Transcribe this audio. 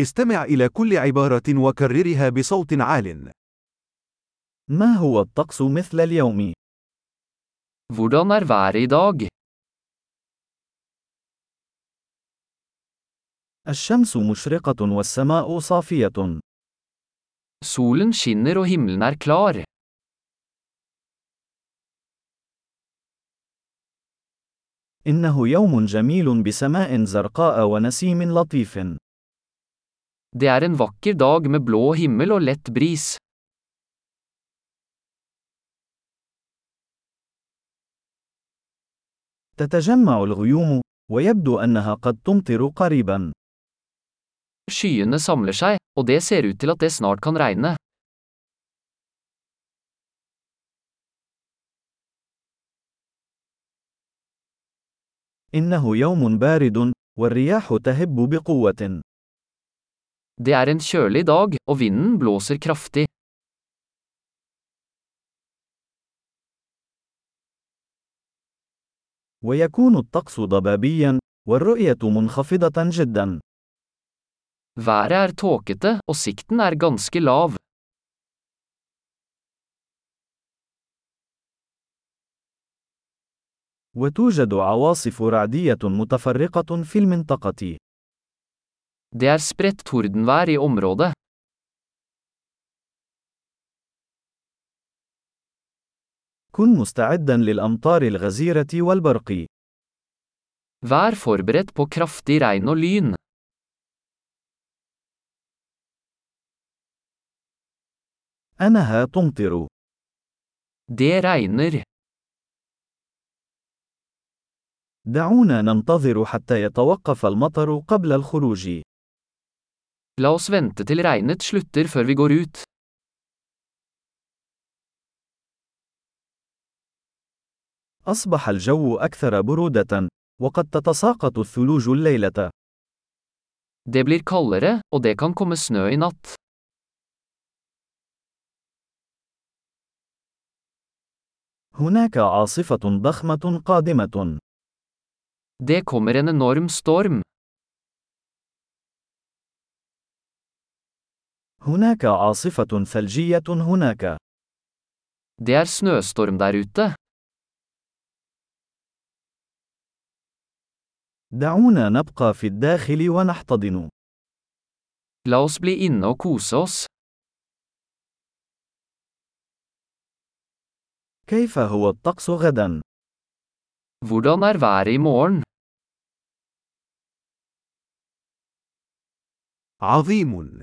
استمع إلى كل عبارة وكررها بصوت عال. ما هو الطقس مثل اليوم؟ Hvordan er været i dag? الشمس مشرقة والسماء صافية. Solen skinner og himmelen er klar. إنه يوم جميل بسماء زرقاء ونسيم لطيف. Det er en vakker dag med blå himmel og lett bris. تتجمع الغيوم، ويبدو أنها قد تمطر قريبا. Skyene samler seg, og det ser ut til at det snart kan regne. إنه يوم بارد، والرياح تهب بقوة. Det er en kjølig dag, og vinden blåser kraftig. ويكون الطقس ضبابيا، والرؤية منخفضة جدا. Været er tåkete, og sikten er ganske lav. وتوجد عواصف رعدية متفرقة في المنطقة. Det er spredt tordenvær i området. كن مستعدا للأمطار الغزيرة والبرق. Vær forberedt på kraftig regn og lyn. أنها تمطر. Det regner. دعونا ننتظر حتى يتوقف المطر قبل الخروج. La oss vente til regnet slutter før vi går ut. أصبح الجو أكثر برودة، وقد تتساقط الثلوج الليلة. Det blir kaldere, og det kan komme snø i natt. هناك عاصفة ضخمة قادمة. Det kommer en enorm storm. هناك عاصفة ثلجية هناك. Det er snøstorm der ute. دعونا نبقى في الداخل ونحتضن. La oss bli inne og kose oss. كيف هو الطقس غدا؟ Hvordan er været i morgen? عظيم.